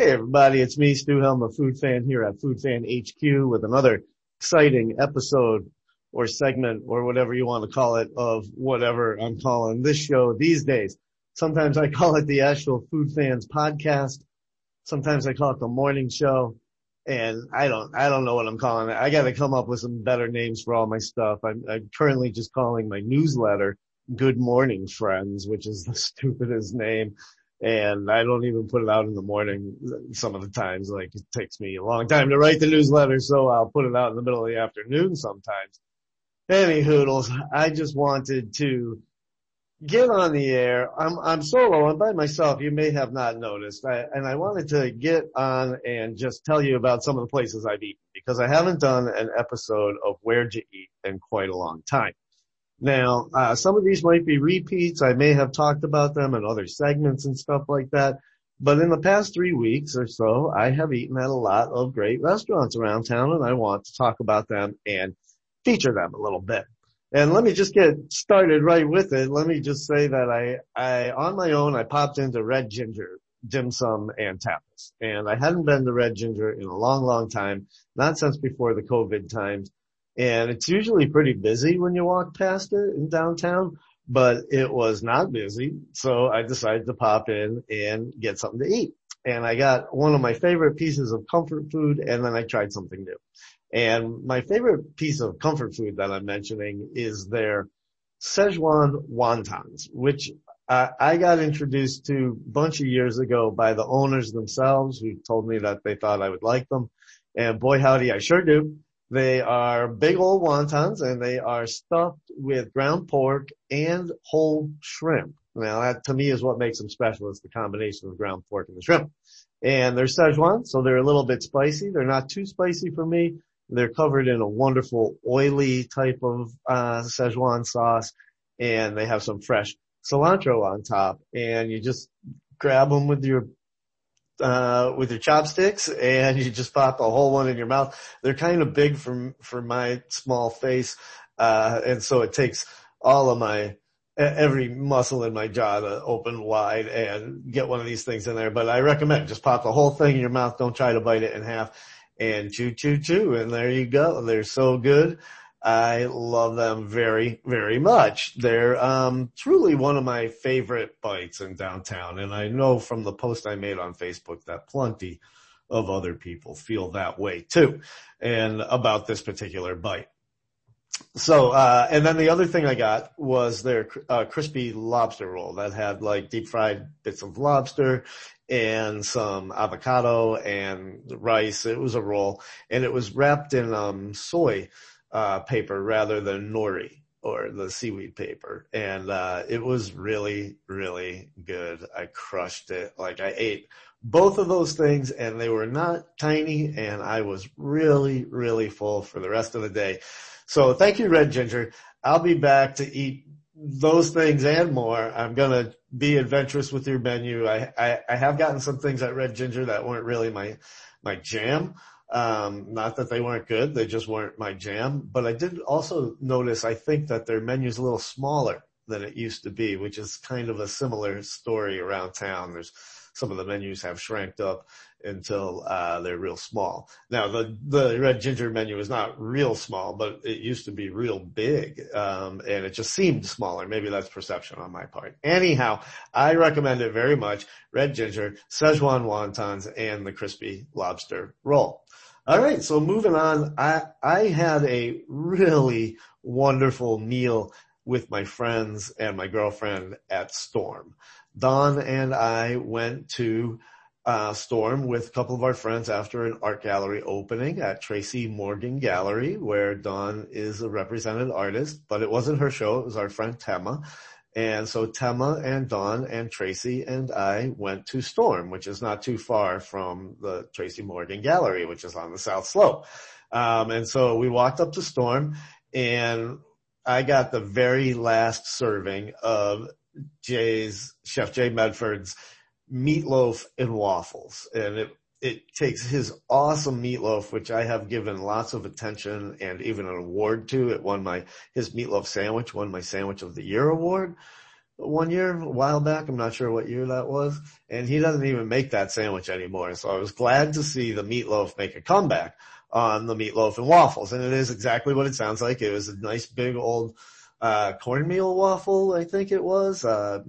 Hey everybody, it's me, Stu Helm, a food fan here at Food Fan HQ with another exciting episode or segment or whatever you want to call it of whatever I'm calling this show these days. Sometimes I call it the actual Food Fans podcast. Sometimes I call it the morning show and I don't, I don't know what I'm calling it. I got to come up with some better names for all my stuff. I'm, I'm currently just calling my newsletter Good Morning Friends, which is the stupidest name and I don't even put it out in the morning some of the times. Like it takes me a long time to write the newsletter, so I'll put it out in the middle of the afternoon sometimes. Any hoodles, I just wanted to get on the air. I'm, I'm solo. I'm by myself. You may have not noticed. I, and I wanted to get on and just tell you about some of the places I've eaten because I haven't done an episode of Where'd You Eat in quite a long time. Now, uh, some of these might be repeats. I may have talked about them in other segments and stuff like that. But in the past three weeks or so, I have eaten at a lot of great restaurants around town and I want to talk about them and feature them a little bit. And let me just get started right with it. Let me just say that I, I, on my own, I popped into Red Ginger, dim sum and tapas. And I hadn't been to Red Ginger in a long, long time, not since before the COVID times and it's usually pretty busy when you walk past it in downtown, but it was not busy. So I decided to pop in and get something to eat. And I got one of my favorite pieces of comfort food and then I tried something new. And my favorite piece of comfort food that I'm mentioning is their Szechuan wontons, which I, I got introduced to a bunch of years ago by the owners themselves who told me that they thought I would like them. And boy howdy, I sure do. They are big old wontons and they are stuffed with ground pork and whole shrimp. Now that to me is what makes them special. It's the combination of ground pork and the shrimp. And they're Szechuan, so they're a little bit spicy. They're not too spicy for me. They're covered in a wonderful oily type of, uh, Szechuan sauce and they have some fresh cilantro on top and you just grab them with your uh, with your chopsticks and you just pop a whole one in your mouth. They're kind of big for, for my small face. Uh, and so it takes all of my, every muscle in my jaw to open wide and get one of these things in there. But I recommend just pop the whole thing in your mouth. Don't try to bite it in half and chew, chew, chew. And there you go. They're so good. I love them very, very much. They're um, truly one of my favorite bites in downtown, and I know from the post I made on Facebook that plenty of other people feel that way too, and about this particular bite. So, uh, and then the other thing I got was their uh, crispy lobster roll that had like deep fried bits of lobster and some avocado and rice. It was a roll, and it was wrapped in um, soy uh, paper rather than nori or the seaweed paper. And, uh, it was really, really good. I crushed it. Like I ate both of those things and they were not tiny and I was really, really full for the rest of the day. So thank you, Red Ginger. I'll be back to eat those things and more. I'm going to be adventurous with your menu. I, I, I have gotten some things at Red Ginger that weren't really my, my jam. Um, not that they weren't good, they just weren't my jam. But I did also notice, I think that their menu's a little smaller than it used to be, which is kind of a similar story around town. There's some of the menus have shranked up until uh, they're real small. Now the the red ginger menu is not real small, but it used to be real big, um, and it just seemed smaller. Maybe that's perception on my part. Anyhow, I recommend it very much. Red ginger, Szechuan wontons, and the crispy lobster roll. All right, so moving on, I I had a really wonderful meal with my friends and my girlfriend at Storm. Dawn and I went to uh, Storm with a couple of our friends after an art gallery opening at Tracy Morgan Gallery, where Dawn is a represented artist, but it wasn't her show, it was our friend Tema. And so Tema and Dawn and Tracy and I went to Storm, which is not too far from the Tracy Morgan Gallery, which is on the South Slope. Um, and so we walked up to Storm and I got the very last serving of Jay's, Chef Jay Medford's meatloaf and waffles. And it it takes his awesome meatloaf, which I have given lots of attention and even an award to. It won my, his meatloaf sandwich won my sandwich of the year award. one year, a while back. I'm not sure what year that was. And he doesn't even make that sandwich anymore. So I was glad to see the meatloaf make a comeback on the meatloaf and waffles. And it is exactly what it sounds like. It was a nice big old, uh, cornmeal waffle, I think it was. Uh,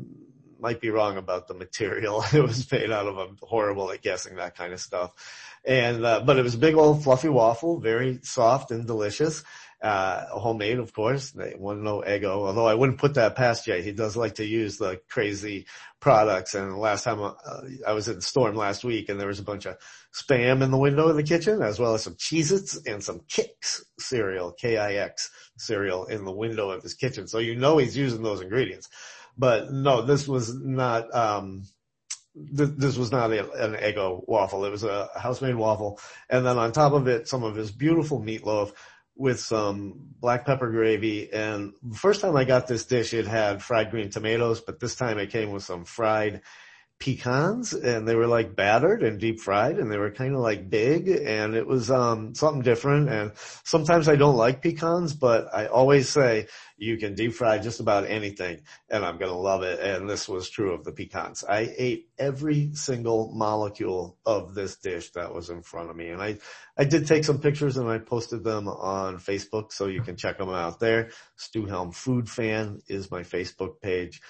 might be wrong about the material. it was made out of. I'm horrible at guessing that kind of stuff. And, uh, but it was a big old fluffy waffle, very soft and delicious uh, homemade, of course. They want to know Eggo, although I wouldn't put that past Jay. He does like to use the crazy products. And last time uh, I was in Storm last week and there was a bunch of spam in the window in the kitchen, as well as some Cheez-Its and some Kix cereal, K-I-X cereal in the window of his kitchen. So you know he's using those ingredients. But no, this was not, um, this was not an Eggo waffle. It was a house-made waffle. And then on top of it, some of his beautiful meatloaf with some black pepper gravy. And the first time I got this dish, it had fried green tomatoes, but this time it came with some fried pecans and they were like battered and deep fried and they were kind of like big and it was um something different and sometimes I don't like pecans but I always say you can deep fry just about anything and I'm going to love it and this was true of the pecans. I ate every single molecule of this dish that was in front of me and I I did take some pictures and I posted them on Facebook so you can check them out there. Stu Helm Food Fan is my Facebook page.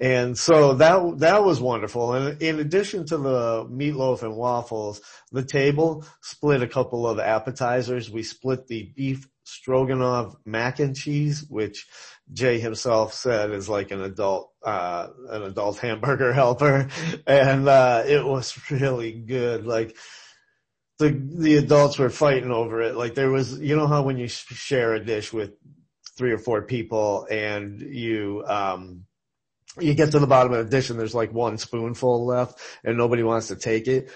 And so that, that was wonderful. And in addition to the meatloaf and waffles, the table split a couple of appetizers. We split the beef stroganoff mac and cheese, which Jay himself said is like an adult, uh, an adult hamburger helper. And, uh, it was really good. Like, the, the adults were fighting over it. Like there was, you know how when you share a dish with three or four people and you, um, you get to the bottom of the dish and there's like one spoonful left and nobody wants to take it.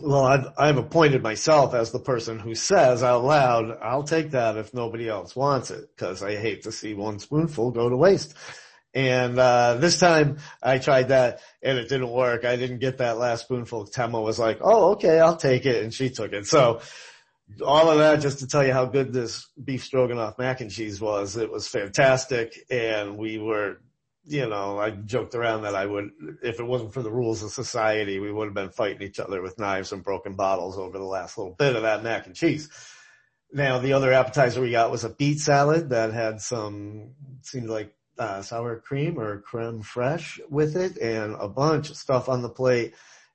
Well, I've, I've appointed myself as the person who says out loud, I'll take that if nobody else wants it because I hate to see one spoonful go to waste. And, uh, this time I tried that and it didn't work. I didn't get that last spoonful. Tema was like, Oh, okay, I'll take it. And she took it. So all of that just to tell you how good this beef stroganoff mac and cheese was. It was fantastic. And we were you know, I joked around that I would, if it wasn't for the rules of society, we would have been fighting each other with knives and broken bottles over the last little bit of that mac and cheese. Now the other appetizer we got was a beet salad that had some, seemed like uh, sour cream or creme fraiche with it and a bunch of stuff on the plate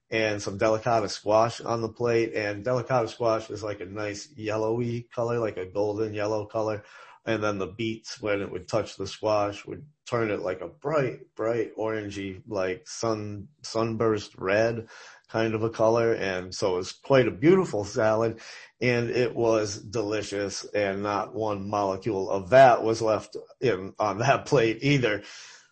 and some delicata squash on the plate and delicata squash is like a nice yellowy color, like a golden yellow color and then the beets when it would touch the squash would turn it like a bright, bright orangey, like sun, sunburst red kind of a color. And so it was quite a beautiful salad and it was delicious and not one molecule of that was left in on that plate either.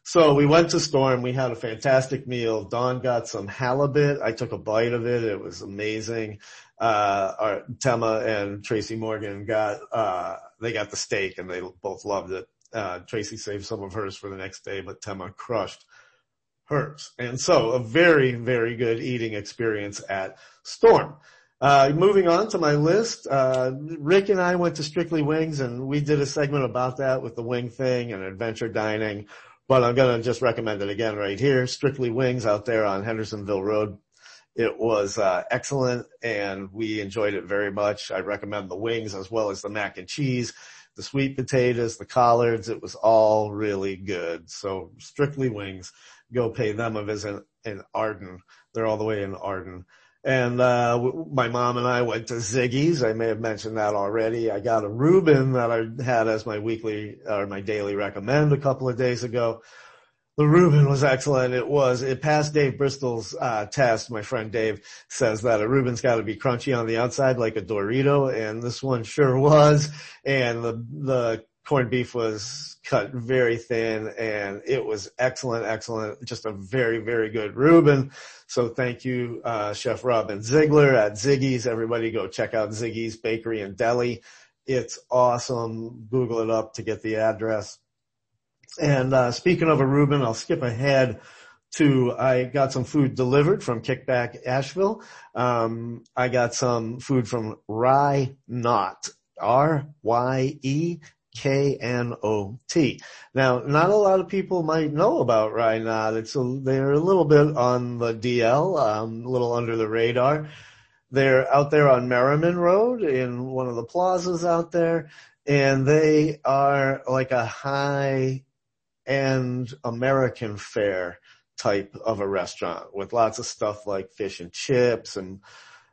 So we went to Storm. We had a fantastic meal. Dawn got some halibut. I took a bite of it. It was amazing uh, our Tema and Tracy Morgan got, uh, they got the steak and they both loved it. Uh, Tracy saved some of hers for the next day, but Tema crushed hers. And so a very, very good eating experience at Storm. Uh, moving on to my list, uh, Rick and I went to Strictly Wings and we did a segment about that with the wing thing and adventure dining, but I'm going to just recommend it again right here. Strictly Wings out there on Hendersonville Road. It was uh, excellent and we enjoyed it very much. I recommend the wings as well as the mac and cheese, the sweet potatoes, the collards. It was all really good. So strictly wings, go pay them a visit in Arden. They're all the way in Arden. And, uh, my mom and I went to Ziggy's. I may have mentioned that already. I got a Reuben that I had as my weekly or my daily recommend a couple of days ago the Reuben was excellent. It was, it passed Dave Bristol's, uh, test. My friend Dave says that a Reuben's gotta be crunchy on the outside like a Dorito and this one sure was. And the, the corned beef was cut very thin and it was excellent, excellent. Just a very, very good Reuben. So thank you, uh, Chef Robin Ziegler at Ziggy's. Everybody go check out Ziggy's Bakery and Deli. It's awesome. Google it up to get the address and uh, speaking of a Reuben, I'll skip ahead to I got some food delivered from Kickback Asheville. Um, I got some food from Rye Knot, R Y E K-N-O-T. Now, not a lot of people might know about Rye Knot. It's a, they're a little bit on the DL, um, a little under the radar. They're out there on Merrimon Road in one of the plazas out there, and they are like a high end American fare type of a restaurant with lots of stuff like fish and chips and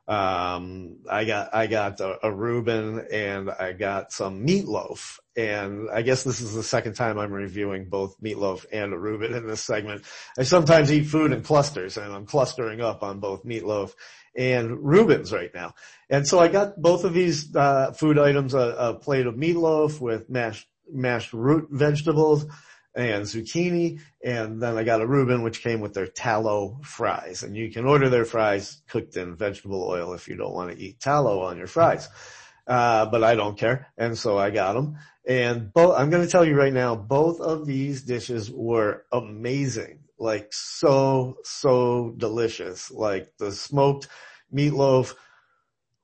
um, I got, I got a, a Reuben and I got some meatloaf. And I guess this is the second time I'm reviewing both meatloaf and a Reuben in this segment. I sometimes eat food in clusters and I'm clustering up on both meatloaf and Reubens right now. And so I got both of these, uh, food items, a, a plate of meatloaf with mashed, mashed root vegetables, and zucchini. And then I got a Reuben, which came with their tallow fries. And you can order their fries cooked in vegetable oil if you don't want to eat tallow on your fries. Uh, but I don't care. And so I got them. And both, I'm going to tell you right now, both of these dishes were amazing. Like so, so delicious. Like the smoked meatloaf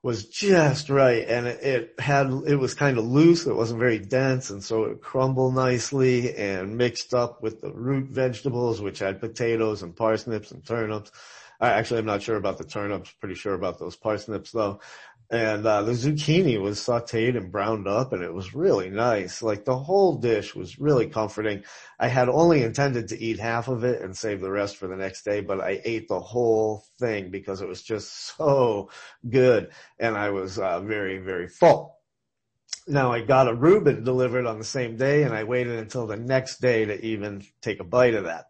was just right and it, it had it was kind of loose it wasn't very dense and so it crumbled nicely and mixed up with the root vegetables which had potatoes and parsnips and turnips. I actually I'm not sure about the turnips pretty sure about those parsnips though and uh, the zucchini was sauteed and browned up and it was really nice. Like the whole dish was really comforting. I had only intended to eat half of it and save the rest for the next day, but I ate the whole thing because it was just so good and I was uh, very, very full. Now I got a Reuben delivered on the same day and I waited until the next day to even take a bite of that.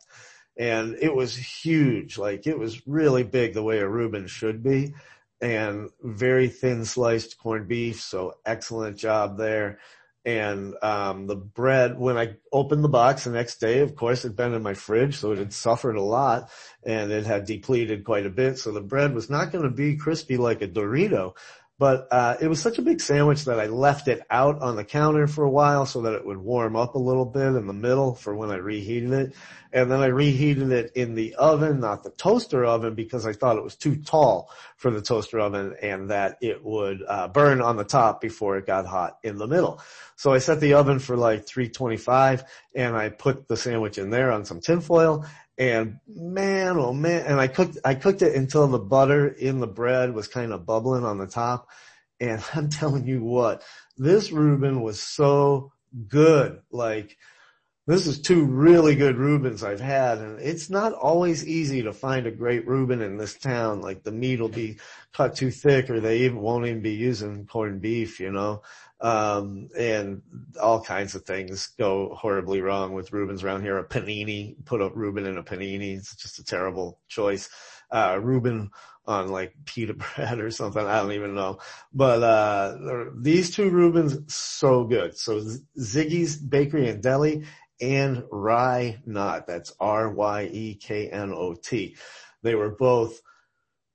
And it was huge. Like it was really big the way a Reuben should be and very thin sliced corned beef. So excellent job there. And, um, the bread, when I opened the box the next day, of course, it'd been in my fridge, so it had suffered a lot and it had depleted quite a bit. So the bread was not going to be crispy like a Dorito, but uh, it was such a big sandwich that I left it out on the counter for a while so that it would warm up a little bit in the middle for when I reheated it. And then I reheated it in the oven, not the toaster oven, because I thought it was too tall for the toaster oven and that it would uh, burn on the top before it got hot in the middle. So I set the oven for like 325 and I put the sandwich in there on some tinfoil and man, oh man, and I cooked, I cooked it until the butter in the bread was kind of bubbling on the top. And I'm telling you what, this Reuben was so good. Like, this is two really good Reubens I've had, and it's not always easy to find a great Reuben in this town. Like the meat will be cut too thick, or they even won't even be using corned beef, you know. Um, and all kinds of things go horribly wrong with Reubens around here. A panini, put a Reuben in a panini. It's just a terrible choice. Uh, Reuben on like pita bread or something. I don't even know. But, uh, these two Reubens, so good. So Ziggy's Bakery and Deli and Rye Knot. That's R-Y-E-K-N-O-T. They were both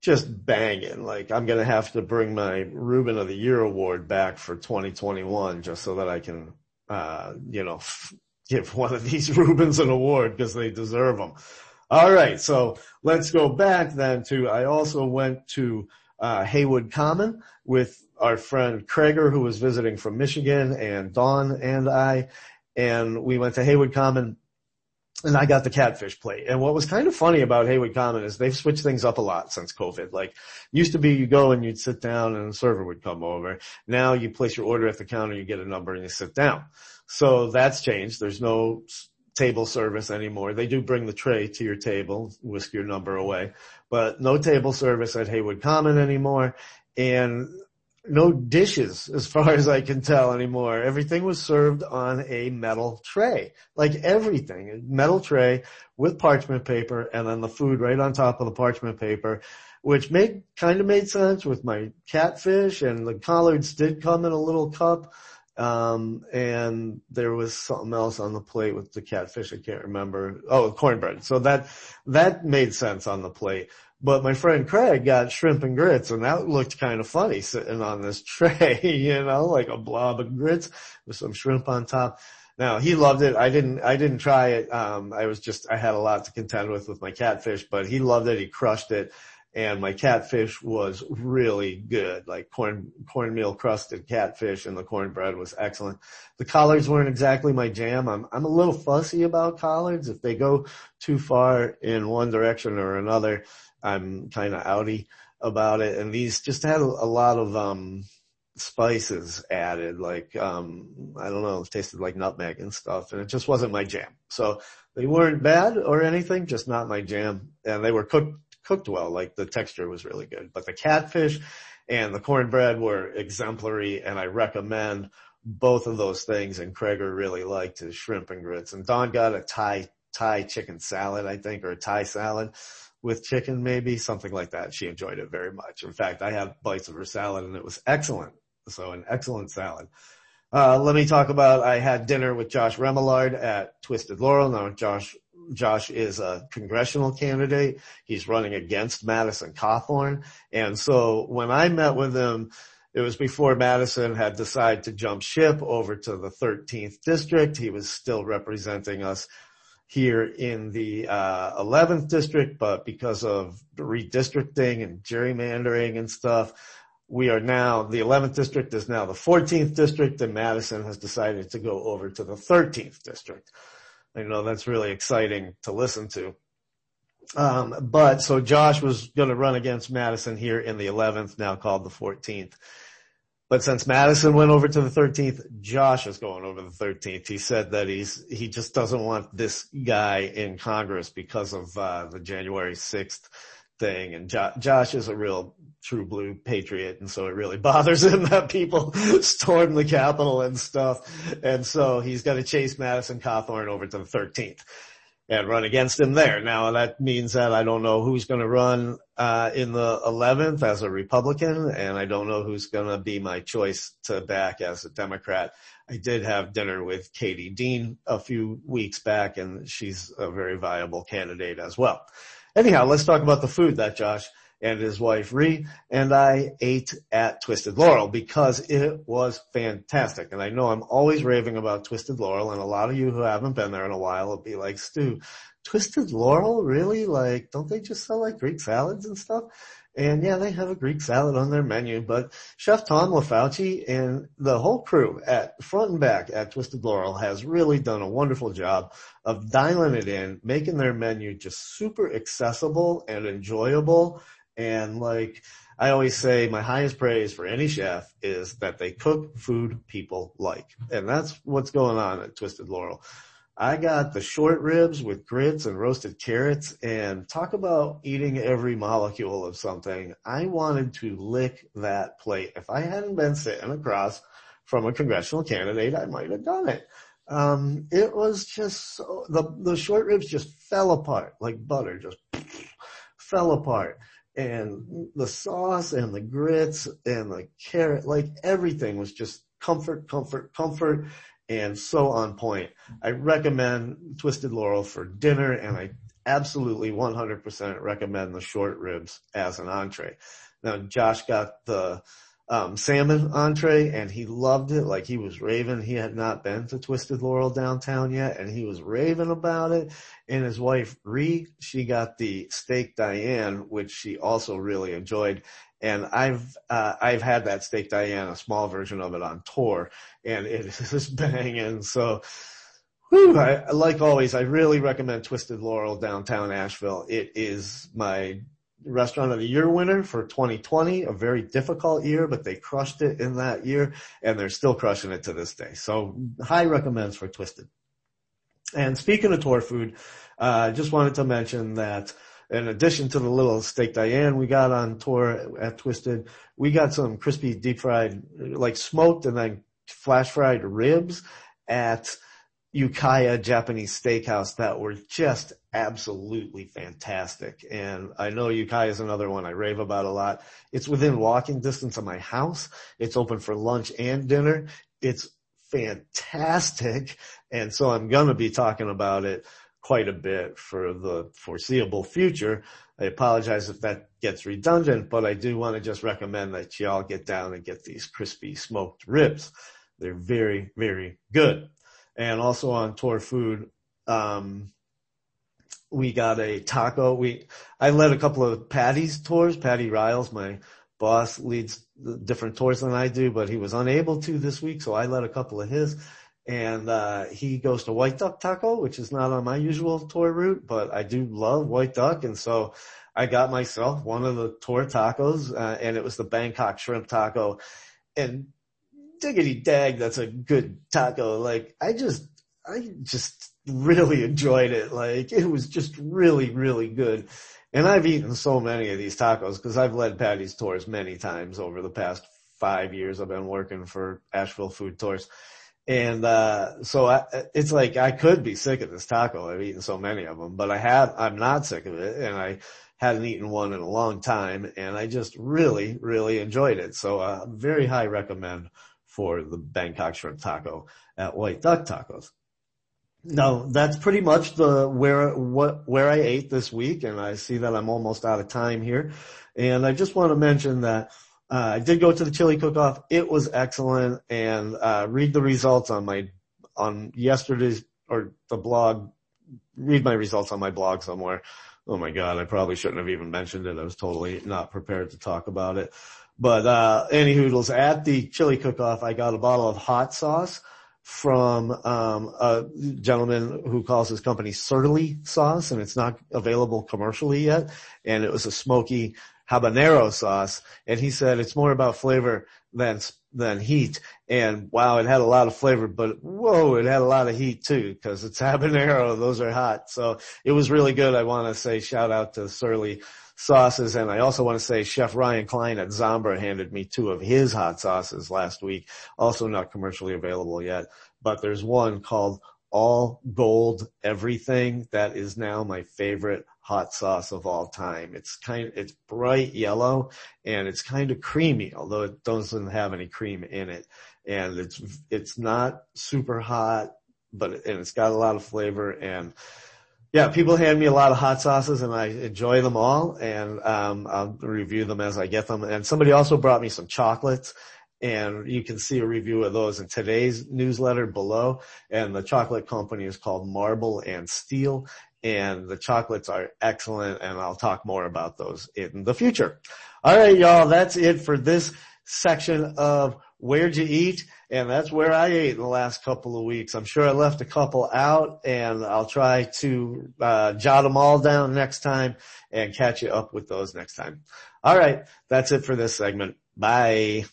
just banging. Like I'm going to have to bring my Reuben of the Year award back for 2021 just so that I can, uh, you know, give one of these Reubens an award because they deserve them. All right. So let's go back then to, I also went to, uh, Haywood Common with our friend Krager who was visiting from Michigan and Dawn and I, and we went to Haywood Common and I got the catfish plate. And what was kind of funny about Haywood Common is they've switched things up a lot since COVID. Like used to be you go and you'd sit down and a server would come over. Now you place your order at the counter, you get a number and you sit down. So that's changed. There's no table service anymore. They do bring the tray to your table, whisk your number away, but no table service at Haywood Common anymore. And no dishes as far as I can tell anymore. Everything was served on a metal tray. Like everything. A metal tray with parchment paper and then the food right on top of the parchment paper, which made, kind of made sense with my catfish and the collards did come in a little cup. Um, and there was something else on the plate with the catfish. I can't remember. Oh, cornbread. So that, that made sense on the plate. But my friend Craig got shrimp and grits and that looked kind of funny sitting on this tray, you know, like a blob of grits with some shrimp on top. Now he loved it. I didn't, I didn't try it. Um, I was just, I had a lot to contend with with my catfish, but he loved it. He crushed it. and my catfish was really good, like corn cornmeal crusted catfish, and the cornbread was excellent. The collards weren't exactly my jam. I'm I'm a little fussy about collards. If they go too far in one direction or another, I'm kind of outy about it. And these just had a, a lot of um spices added, like um I don't know, tasted like nutmeg and stuff, and it just wasn't my jam. So they weren't bad or anything, just not my jam. And they were cooked cooked well. Like the texture was really good. But the catfish and the cornbread were exemplary and I recommend both of those things and Kreger really liked his shrimp and grits. And Dawn got a Thai Thai chicken salad, I think, or a Thai salad with chicken maybe, something like that. She enjoyed it very much. In fact, I had bites of her salad and it was excellent. So an excellent salad. Uh, let me talk about, I had dinner with Josh Remillard at Twisted Laurel. Now Josh Josh is a congressional candidate. He's running against Madison Cawthorn. And so when I met with him, it was before Madison had decided to jump ship over to the 13th district. He was still representing us here in the uh, 11th district, but because of redistricting and gerrymandering and stuff, we are now, the 11th district is now the 14th district and Madison has decided to go over to the 13th district. I know that's really exciting to listen to. Um, but so Josh was going to run against Madison here in the 11th, now called the 14th. But since Madison went over to the 13th, Josh is going over the 13th. He said that he's, he just doesn't want this guy in Congress because of, uh, the January 6th thing. And jo- Josh is a real true blue patriot. And so it really bothers him that people storm the Capitol and stuff. And so he's going to chase Madison Cawthorn over to the 13th and run against him there. Now that means that I don't know who's going to run, uh, in the 11th as a Republican and I don't know who's going to be my choice to back as a Democrat. I did have dinner with Katie Dean a few weeks back and she's a very viable candidate as well. Anyhow, let's talk about the food that Josh and his wife Ree and I ate at Twisted Laurel because it was fantastic. And I know I'm always raving about Twisted Laurel and a lot of you who haven't been there in a while will be like, Stu, Twisted Laurel? Really? Like, don't they just sell like Greek salads and stuff? And yeah, they have a Greek salad on their menu, but Chef Tom LaFauci and the whole crew at front and back at Twisted Laurel has really done a wonderful job of dialing it in, making their menu just super accessible and enjoyable. And like, I always say my highest praise for any chef is that they cook food people like. And that's what's going on at Twisted Laurel. I got the short ribs with grits and roasted carrots and talk about eating every molecule of something. I wanted to lick that plate. If I hadn't been sitting across from a congressional candidate, I might have done it. Um, it was just so, the, the short ribs just fell apart like butter, just fell apart. And the sauce and the grits and the carrot, like everything was just comfort, comfort, comfort and so on point. I recommend Twisted Laurel for dinner and I absolutely 100% recommend the short ribs as an entree. Now Josh got the um, salmon entree and he loved it like he was raving. He had not been to Twisted Laurel downtown yet and he was raving about it. And his wife Ree, she got the steak Diane, which she also really enjoyed. And I've, uh, I've had that steak Diane, a small version of it on tour and it is banging. So, I, like always, I really recommend Twisted Laurel downtown Asheville. It is my restaurant of the year winner for 2020, a very difficult year, but they crushed it in that year and they're still crushing it to this day. So high recommends for Twisted. And speaking of tour food, I uh, just wanted to mention that in addition to the little steak Diane we got on tour at Twisted, we got some crispy deep fried, like smoked and then flash fried ribs at Ukiah Japanese Steakhouse that were just absolutely fantastic. And I know Ukiah is another one I rave about a lot. It's within walking distance of my house. It's open for lunch and dinner. It's fantastic. And so I'm going to be talking about it quite a bit for the foreseeable future. I apologize if that gets redundant, but I do want to just recommend that y'all get down and get these crispy smoked ribs. They're very, very good. And also on tour food, um, we got a taco. We, I led a couple of Patty's tours. Patty Riles, my boss leads different tours than I do, but he was unable to this week. So I led a couple of his and, uh, he goes to White Duck Taco, which is not on my usual tour route, but I do love White Duck. And so I got myself one of the tour tacos, uh, and it was the Bangkok shrimp taco and diggity dag, that's a good taco. Like I just, I just really enjoyed it. Like it was just really, really good. And I've eaten so many of these tacos because I've led Patty's tours many times over the past five years. I've been working for Asheville Food Tours. And, uh, so I, it's like I could be sick of this taco. I've eaten so many of them, but I have, I'm not sick of it. And I hadn't eaten one in a long time and I just really, really enjoyed it. So, uh, very high recommend for the Bangkok shrimp taco at White Duck Tacos. No, that's pretty much the where what where I ate this week, and I see that I'm almost out of time here. And I just want to mention that uh, I did go to the chili cook-off. It was excellent, and uh, read the results on my on yesterday's or the blog. Read my results on my blog somewhere. Oh my god, I probably shouldn't have even mentioned it. I was totally not prepared to talk about it. But uh, any hoodles at the chili cook-off, I got a bottle of hot sauce from um, a gentleman who calls his company Surly Sauce, and it's not available commercially yet. And it was a smoky habanero sauce, and he said it's more about flavor than than heat. And wow, it had a lot of flavor, but whoa, it had a lot of heat too because it's habanero; those are hot. So it was really good. I want to say shout out to Surly sauces. And I also want to say Chef Ryan Klein at Zambra handed me two of his hot sauces last week. Also not commercially available yet, but there's one called all gold everything that is now my favorite hot sauce of all time. It's kind of, it's bright yellow and it's kind of creamy, although it doesn't have any cream in it. And it's, it's not super hot, but, and it's got a lot of flavor and yeah, people hand me a lot of hot sauces and I enjoy them all and um, I'll review them as I get them. And somebody also brought me some chocolates and you can see a review of those in today's newsletter below. And the chocolate company is called Marble and Steel and the chocolates are excellent and I'll talk more about those in the future. All right, y'all, that's it for this section of where'd you eat? And that's where I ate in the last couple of weeks. I'm sure I left a couple out and I'll try to uh, jot them all down next time and catch you up with those next time. All right. That's it for this segment. Bye.